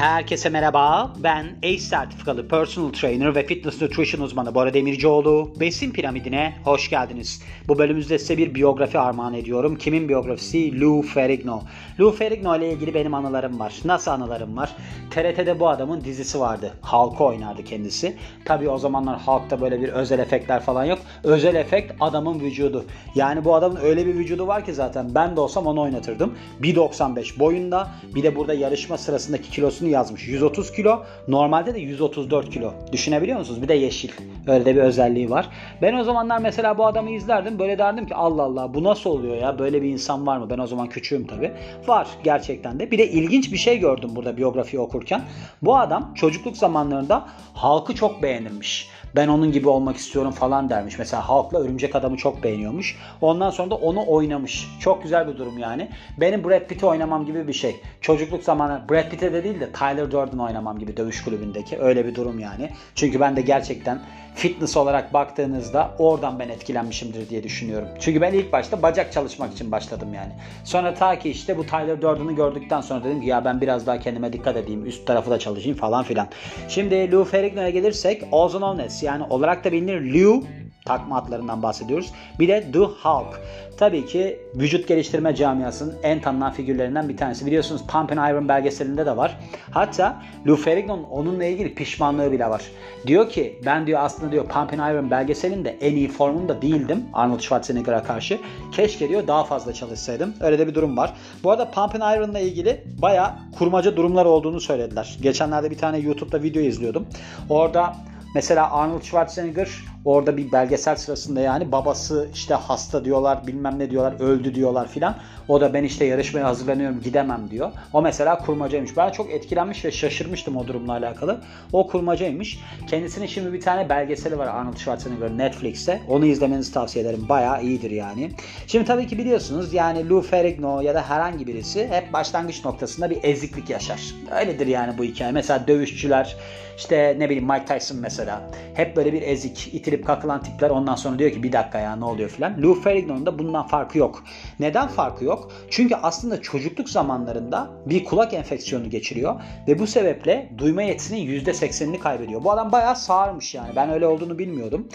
Herkese merhaba. Ben ACE sertifikalı personal trainer ve fitness nutrition uzmanı Bora Demircioğlu. Besin piramidine hoş geldiniz. Bu bölümümüzde size bir biyografi armağan ediyorum. Kimin biyografisi? Lou Ferrigno. Lou Ferrigno ile ilgili benim anılarım var. Nasıl anılarım var? TRT'de bu adamın dizisi vardı. Halkı oynardı kendisi. Tabi o zamanlar halkta böyle bir özel efektler falan yok. Özel efekt adamın vücudu. Yani bu adamın öyle bir vücudu var ki zaten ben de olsam onu oynatırdım. 1.95 boyunda bir de burada yarışma sırasındaki kilosunu yazmış. 130 kilo. Normalde de 134 kilo. Düşünebiliyor musunuz? Bir de yeşil. Öyle de bir özelliği var. Ben o zamanlar mesela bu adamı izlerdim. Böyle derdim ki Allah Allah bu nasıl oluyor ya? Böyle bir insan var mı? Ben o zaman küçüğüm tabi. Var gerçekten de. Bir de ilginç bir şey gördüm burada biyografiyi okurken. Bu adam çocukluk zamanlarında halkı çok beğenilmiş ben onun gibi olmak istiyorum falan dermiş. Mesela halkla Örümcek Adam'ı çok beğeniyormuş. Ondan sonra da onu oynamış. Çok güzel bir durum yani. Benim Brad Pitt'i oynamam gibi bir şey. Çocukluk zamanı Brad Pitt'e de değil de Tyler Durden oynamam gibi dövüş kulübündeki. Öyle bir durum yani. Çünkü ben de gerçekten fitness olarak baktığınızda oradan ben etkilenmişimdir diye düşünüyorum. Çünkü ben ilk başta bacak çalışmak için başladım yani. Sonra ta ki işte bu Tyler Durden'ı gördükten sonra dedim ki ya ben biraz daha kendime dikkat edeyim. Üst tarafı da çalışayım falan filan. Şimdi Lou Ferrigno'ya gelirsek known as yani olarak da bilinir Lou takma adlarından bahsediyoruz. Bir de The Hulk. Tabii ki vücut geliştirme camiasının en tanınan figürlerinden bir tanesi. Biliyorsunuz Pump and Iron belgeselinde de var. Hatta Lou Ferrigno'nun onunla ilgili pişmanlığı bile var. Diyor ki ben diyor aslında diyor Pump and Iron belgeselinde en iyi formumda değildim Arnold Schwarzenegger'a karşı. Keşke diyor daha fazla çalışsaydım. Öyle de bir durum var. Bu arada Pump and Iron'la ilgili baya kurmaca durumlar olduğunu söylediler. Geçenlerde bir tane YouTube'da video izliyordum. Orada Mesela Arnold Schwarzenegger orada bir belgesel sırasında yani babası işte hasta diyorlar bilmem ne diyorlar öldü diyorlar filan. O da ben işte yarışmaya hazırlanıyorum gidemem diyor. O mesela kurmacaymış. Ben çok etkilenmiş ve şaşırmıştım o durumla alakalı. O kurmacaymış. Kendisinin şimdi bir tane belgeseli var Arnold Schwarzenegger Netflix'te. Onu izlemenizi tavsiye ederim. Bayağı iyidir yani. Şimdi tabii ki biliyorsunuz yani Lou Ferrigno ya da herhangi birisi hep başlangıç noktasında bir eziklik yaşar. Öyledir yani bu hikaye. Mesela dövüşçüler işte ne bileyim Mike Tyson mesela. Hep böyle bir ezik, itilip kakılan tipler ondan sonra diyor ki bir dakika ya ne oluyor filan. Lou Ferrigno'nun da bundan farkı yok. Neden farkı yok? Çünkü aslında çocukluk zamanlarında bir kulak enfeksiyonu geçiriyor ve bu sebeple duyma yetisinin %80'ini kaybediyor. Bu adam bayağı sağırmış yani. Ben öyle olduğunu bilmiyordum.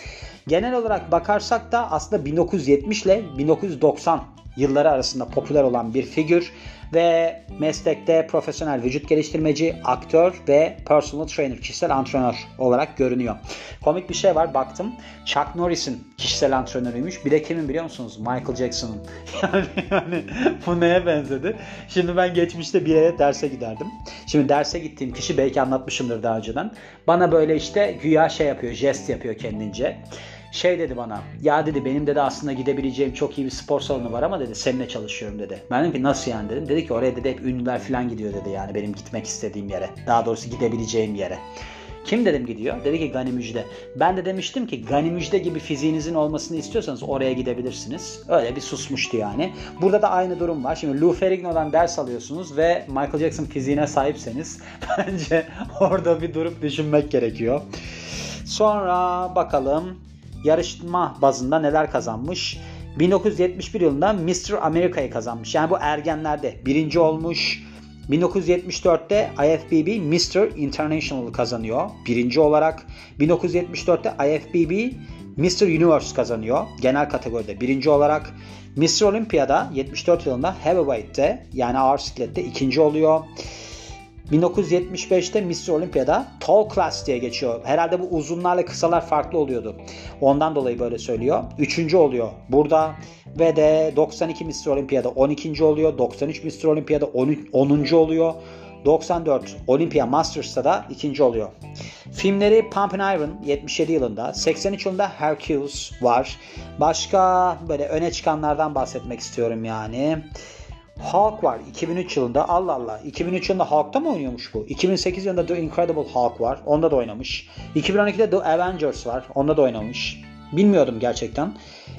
Genel olarak bakarsak da aslında 1970 ile 1990 yılları arasında popüler olan bir figür ve meslekte profesyonel vücut geliştirmeci, aktör ve personal trainer, kişisel antrenör olarak görünüyor. Komik bir şey var baktım. Chuck Norris'in kişisel antrenörüymüş. Bir de kimin biliyor musunuz? Michael Jackson'ın. Yani, yani bu neye benzedi? Şimdi ben geçmişte bir yere derse giderdim. Şimdi derse gittiğim kişi belki anlatmışımdır daha önceden. Bana böyle işte güya şey yapıyor, jest yapıyor kendince şey dedi bana ya dedi benim dedi aslında gidebileceğim çok iyi bir spor salonu var ama dedi seninle çalışıyorum dedi. Ben dedim ki nasıl yani dedim. Dedi ki oraya dedi hep ünlüler falan gidiyor dedi yani benim gitmek istediğim yere. Daha doğrusu gidebileceğim yere. Kim dedim gidiyor? Dedi ki Gani Müjde. Ben de demiştim ki Gani Müjde gibi fiziğinizin olmasını istiyorsanız oraya gidebilirsiniz. Öyle bir susmuştu yani. Burada da aynı durum var. Şimdi Lou Ferrigno'dan ders alıyorsunuz ve Michael Jackson fiziğine sahipseniz bence orada bir durup düşünmek gerekiyor. Sonra bakalım yarışma bazında neler kazanmış? 1971 yılında Mr. America'yı kazanmış. Yani bu ergenlerde birinci olmuş. 1974'te IFBB Mr. International kazanıyor birinci olarak. 1974'te IFBB Mr. Universe kazanıyor genel kategoride birinci olarak. Mr. Olympia'da 74 yılında Heavyweight'te yani ağır siklette ikinci oluyor. 1975'te Mr. Olympia'da Tall Class diye geçiyor. Herhalde bu uzunlarla kısalar farklı oluyordu. Ondan dolayı böyle söylüyor. Üçüncü oluyor burada. Ve de 92 Mr. Olympia'da 12. oluyor. 93 Mr. Olympia'da 10. oluyor. 94 Olympia Masters'ta da ikinci oluyor. Filmleri Pump and Iron 77 yılında, 83 yılında Hercules var. Başka böyle öne çıkanlardan bahsetmek istiyorum yani. Hulk var 2003 yılında. Allah Allah. 2003 yılında Hulk'ta mı oynuyormuş bu? 2008 yılında The Incredible Hulk var. Onda da oynamış. 2012'de The Avengers var. Onda da oynamış. Bilmiyordum gerçekten.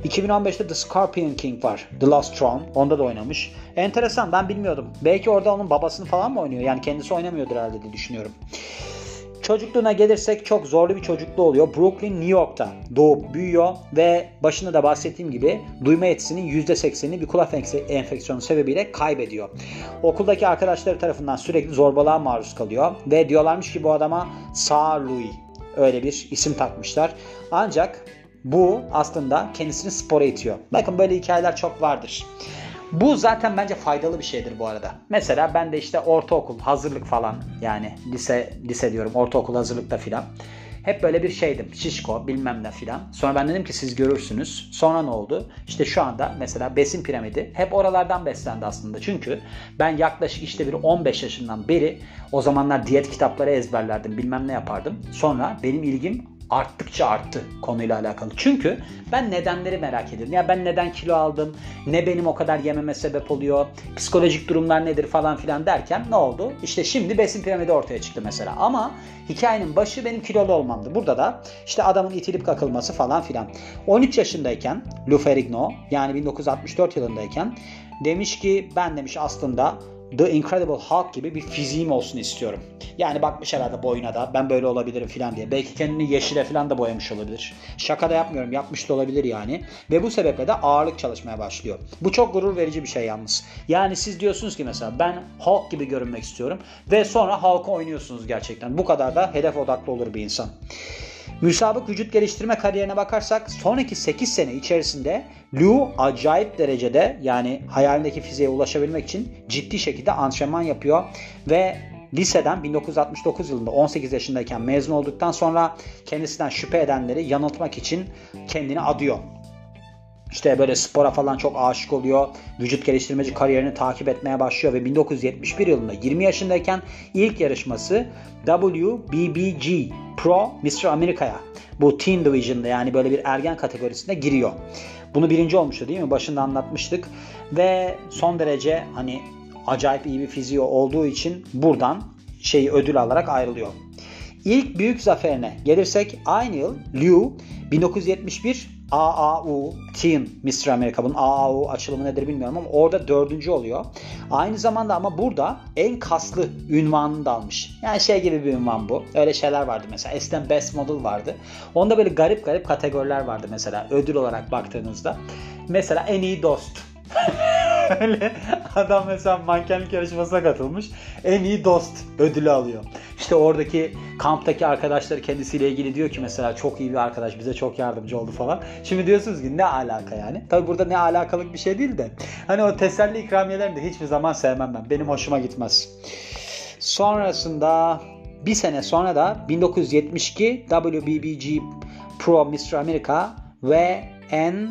2015'te The Scorpion King var. The Last Throne. Onda da oynamış. Enteresan ben bilmiyordum. Belki orada onun babasını falan mı oynuyor? Yani kendisi oynamıyordur herhalde diye düşünüyorum. Çocukluğuna gelirsek çok zorlu bir çocukluğu oluyor. Brooklyn, New York'ta doğup büyüyor ve başında da bahsettiğim gibi duyma yetisinin %80'ini bir kulak enfeksiyonu sebebiyle kaybediyor. Okuldaki arkadaşları tarafından sürekli zorbalığa maruz kalıyor ve diyorlarmış ki bu adama Sağ Louis öyle bir isim takmışlar. Ancak bu aslında kendisini spora itiyor. Bakın böyle hikayeler çok vardır. Bu zaten bence faydalı bir şeydir bu arada. Mesela ben de işte ortaokul, hazırlık falan yani lise lise diyorum ortaokul hazırlıkta filan. Hep böyle bir şeydim. Şişko bilmem ne filan. Sonra ben dedim ki siz görürsünüz. Sonra ne oldu? İşte şu anda mesela besin piramidi hep oralardan beslendi aslında. Çünkü ben yaklaşık işte bir 15 yaşından beri o zamanlar diyet kitapları ezberlerdim. Bilmem ne yapardım. Sonra benim ilgim arttıkça arttı konuyla alakalı. Çünkü ben nedenleri merak ediyorum. Ya ben neden kilo aldım? Ne benim o kadar yememe sebep oluyor? Psikolojik durumlar nedir falan filan derken ne oldu? İşte şimdi besin piramidi ortaya çıktı mesela. Ama hikayenin başı benim kilolu olmamdı. Burada da işte adamın itilip kakılması falan filan. 13 yaşındayken Lou Ferrigno yani 1964 yılındayken demiş ki ben demiş aslında The Incredible Hulk gibi bir fiziğim olsun istiyorum. Yani bakmış herhalde boyuna da ben böyle olabilirim falan diye. Belki kendini yeşile falan da boyamış olabilir. Şaka da yapmıyorum yapmış da olabilir yani. Ve bu sebeple de ağırlık çalışmaya başlıyor. Bu çok gurur verici bir şey yalnız. Yani siz diyorsunuz ki mesela ben Hulk gibi görünmek istiyorum. Ve sonra Hulk'ı oynuyorsunuz gerçekten. Bu kadar da hedef odaklı olur bir insan. Müsabık vücut geliştirme kariyerine bakarsak sonraki 8 sene içerisinde Liu acayip derecede yani hayalindeki fiziğe ulaşabilmek için ciddi şekilde antrenman yapıyor ve liseden 1969 yılında 18 yaşındayken mezun olduktan sonra kendisinden şüphe edenleri yanıltmak için kendini adıyor. İşte böyle spora falan çok aşık oluyor. Vücut geliştirmeci kariyerini takip etmeye başlıyor ve 1971 yılında 20 yaşındayken ilk yarışması WBBG Pro Mr. Amerika'ya bu Teen Division'da yani böyle bir ergen kategorisinde giriyor. Bunu birinci olmuştu değil mi? Başında anlatmıştık. Ve son derece hani acayip iyi bir fiziği olduğu için buradan şeyi ödül alarak ayrılıyor. İlk büyük zaferine gelirsek aynı yıl Liu 1971 AAU Teen Mr. America. Bunun AAU açılımı nedir bilmiyorum ama orada dördüncü oluyor. Aynı zamanda ama burada en kaslı ünvanını da almış. Yani şey gibi bir ünvan bu. Öyle şeyler vardı mesela. Eskiden Best Model vardı. Onda böyle garip garip kategoriler vardı mesela ödül olarak baktığınızda. Mesela en iyi dost. Öyle adam mesela mankenlik yarışmasına katılmış. En iyi dost ödülü alıyor. İşte oradaki kamptaki arkadaşları kendisiyle ilgili diyor ki mesela çok iyi bir arkadaş bize çok yardımcı oldu falan. Şimdi diyorsunuz ki ne alaka yani? Tabi burada ne alakalık bir şey değil de. Hani o teselli ikramiyelerini de hiçbir zaman sevmem ben. Benim hoşuma gitmez. Sonrasında bir sene sonra da 1972 WBBG Pro Mr. America ve N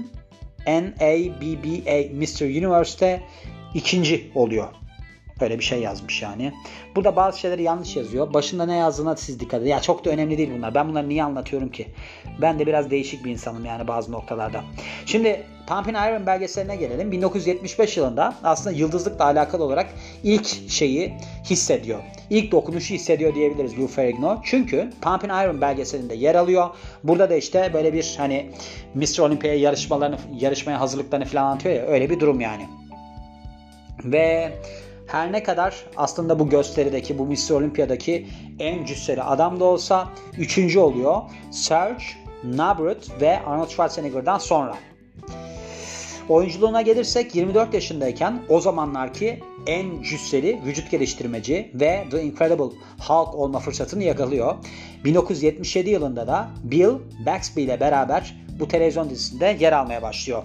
NABBA Mr. Universe'te ikinci oluyor. Böyle bir şey yazmış yani. Burada bazı şeyleri yanlış yazıyor. Başında ne yazdığına siz dikkat edin. Ya çok da önemli değil bunlar. Ben bunları niye anlatıyorum ki? Ben de biraz değişik bir insanım yani bazı noktalarda. Şimdi Pumping Iron belgeseline gelelim. 1975 yılında aslında yıldızlıkla alakalı olarak ilk şeyi hissediyor. İlk dokunuşu hissediyor diyebiliriz Lou Ferrigno. Çünkü Pumping Iron belgeselinde yer alıyor. Burada da işte böyle bir hani Mr. Olympia yarışmalarını yarışmaya hazırlıklarını falan anlatıyor ya öyle bir durum yani. Ve her ne kadar aslında bu gösterideki, bu Mr. Olympia'daki en cüsseli adam da olsa üçüncü oluyor. Serge Nabret ve Arnold Schwarzenegger'dan sonra. Oyunculuğuna gelirsek 24 yaşındayken o zamanlarki en cüsseli vücut geliştirmeci ve The Incredible Hulk olma fırsatını yakalıyor. 1977 yılında da Bill Baxby ile beraber bu televizyon dizisinde yer almaya başlıyor.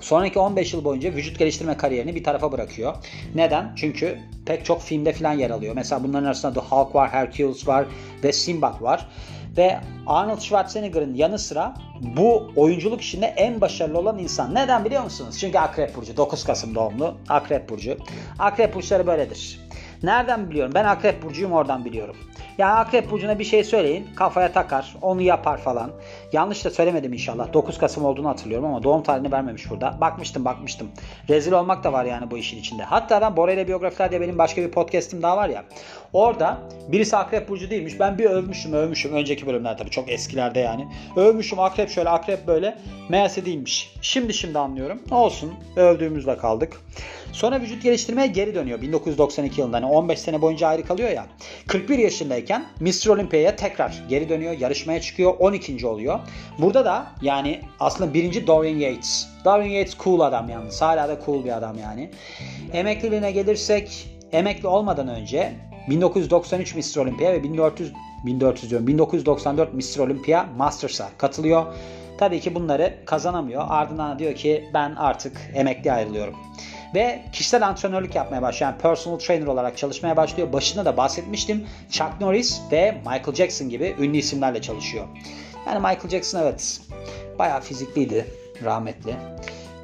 Sonraki 15 yıl boyunca vücut geliştirme kariyerini bir tarafa bırakıyor. Neden? Çünkü pek çok filmde falan yer alıyor. Mesela bunların arasında The Hulk var, Hercules var ve Sinbad var. Ve Arnold Schwarzenegger'ın yanı sıra bu oyunculuk işinde en başarılı olan insan. Neden biliyor musunuz? Çünkü Akrep Burcu. 9 Kasım doğumlu Akrep Burcu. Akrep Burçları böyledir. Nereden biliyorum? Ben Akrep Burcu'yum oradan biliyorum. Yani Akrep Burcu'na bir şey söyleyin kafaya takar onu yapar falan. Yanlış da söylemedim inşallah. 9 Kasım olduğunu hatırlıyorum ama doğum tarihini vermemiş burada. Bakmıştım bakmıştım. Rezil olmak da var yani bu işin içinde. Hatta ben Bora ile biyografiler diye benim başka bir podcast'im daha var ya. Orada birisi Akrep Burcu değilmiş. Ben bir övmüşüm övmüşüm. Önceki bölümler tabii çok eskilerde yani. Övmüşüm Akrep şöyle Akrep böyle. Meğerse değilmiş. Şimdi şimdi anlıyorum. Olsun. Övdüğümüzle kaldık. Sonra vücut geliştirmeye geri dönüyor 1992 yılında. Hani 15 sene boyunca ayrı kalıyor ya. 41 yaşındayken Mr. Olympia'ya tekrar geri dönüyor. Yarışmaya çıkıyor. 12. oluyor. Burada da yani aslında birinci Dorian Yates. Dorian Yates cool adam yalnız. Hala da cool bir adam yani. Emekliliğine gelirsek emekli olmadan önce 1993 Mr. Olympia ve 1400 1400 diyorum 1994 Mr. Olympia Masters'a katılıyor. Tabii ki bunları kazanamıyor. Ardından diyor ki ben artık emekli ayrılıyorum. Ve kişisel antrenörlük yapmaya başlıyor. Yani personal trainer olarak çalışmaya başlıyor. Başında da bahsetmiştim. Chuck Norris ve Michael Jackson gibi ünlü isimlerle çalışıyor. Yani Michael Jackson evet bayağı fizikliydi rahmetli.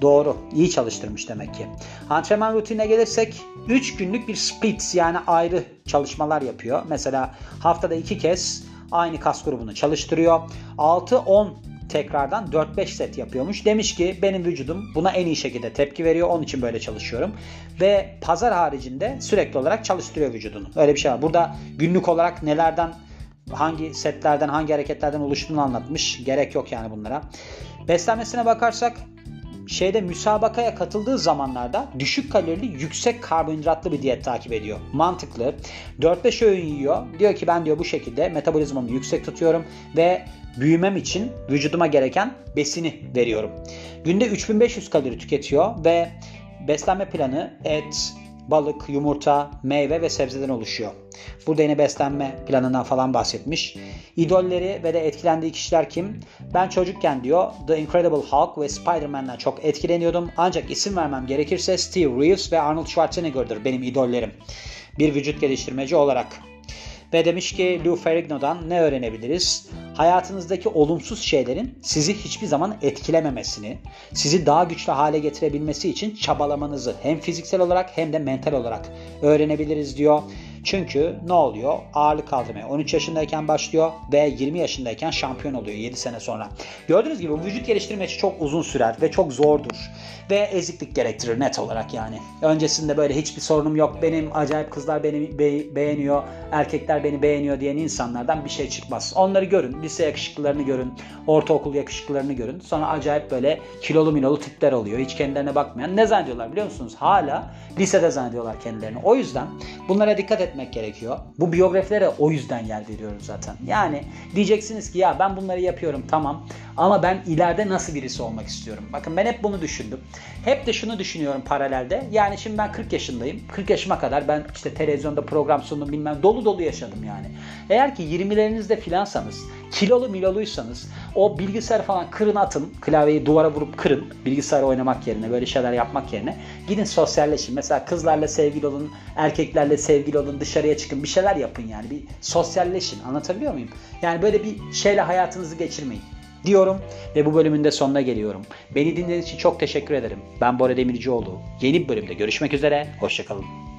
Doğru. iyi çalıştırmış demek ki. Antrenman rutinine gelirsek 3 günlük bir split yani ayrı çalışmalar yapıyor. Mesela haftada 2 kez aynı kas grubunu çalıştırıyor. 6-10 tekrardan 4-5 set yapıyormuş. Demiş ki benim vücudum buna en iyi şekilde tepki veriyor. Onun için böyle çalışıyorum. Ve pazar haricinde sürekli olarak çalıştırıyor vücudunu. Öyle bir şey var. Burada günlük olarak nelerden hangi setlerden hangi hareketlerden oluştuğunu anlatmış. Gerek yok yani bunlara. Beslenmesine bakarsak şeyde müsabakaya katıldığı zamanlarda düşük kalorili yüksek karbonhidratlı bir diyet takip ediyor. Mantıklı. 4-5 öğün yiyor. Diyor ki ben diyor bu şekilde metabolizmamı yüksek tutuyorum ve büyümem için vücuduma gereken besini veriyorum. Günde 3500 kalori tüketiyor ve beslenme planı et, balık, yumurta, meyve ve sebzeden oluşuyor. Burada yine beslenme planından falan bahsetmiş. İdolleri ve de etkilendiği kişiler kim? Ben çocukken diyor The Incredible Hulk ve Spider-Man'den çok etkileniyordum. Ancak isim vermem gerekirse Steve Reeves ve Arnold Schwarzenegger'dır benim idollerim. Bir vücut geliştirmeci olarak. Ve demiş ki Lou Ferrigno'dan ne öğrenebiliriz? Hayatınızdaki olumsuz şeylerin sizi hiçbir zaman etkilememesini, sizi daha güçlü hale getirebilmesi için çabalamanızı hem fiziksel olarak hem de mental olarak öğrenebiliriz diyor. Çünkü ne oluyor? Ağırlık kaldırmaya 13 yaşındayken başlıyor ve 20 yaşındayken şampiyon oluyor 7 sene sonra. Gördüğünüz gibi vücut geliştirme çok uzun sürer ve çok zordur. Ve eziklik gerektirir net olarak yani. Öncesinde böyle hiçbir sorunum yok. Benim acayip kızlar beni be- beğeniyor, erkekler beni beğeniyor diyen insanlardan bir şey çıkmaz. Onları görün. Lise yakışıklılarını görün. Ortaokul yakışıklılarını görün. Sonra acayip böyle kilolu milolu tipler oluyor. Hiç kendilerine bakmayan. Ne zannediyorlar biliyor musunuz? Hala lisede zannediyorlar kendilerini. O yüzden bunlara dikkat et etmek gerekiyor. Bu biyografilere o yüzden yer veriyorum zaten. Yani diyeceksiniz ki ya ben bunları yapıyorum tamam ama ben ileride nasıl birisi olmak istiyorum. Bakın ben hep bunu düşündüm. Hep de şunu düşünüyorum paralelde. Yani şimdi ben 40 yaşındayım. 40 yaşıma kadar ben işte televizyonda program sundum bilmem dolu dolu yaşadım yani. Eğer ki 20'lerinizde filansanız, kilolu miloluysanız o bilgisayar falan kırın atın. Klavyeyi duvara vurup kırın. Bilgisayar oynamak yerine böyle şeyler yapmak yerine gidin sosyalleşin. Mesela kızlarla sevgili olun, erkeklerle sevgili olun, dışarıya çıkın. Bir şeyler yapın yani. Bir sosyalleşin. Anlatabiliyor muyum? Yani böyle bir şeyle hayatınızı geçirmeyin diyorum ve bu bölümün de sonuna geliyorum. Beni dinlediğiniz için çok teşekkür ederim. Ben Bora Demircioğlu. Yeni bir bölümde görüşmek üzere. Hoşçakalın.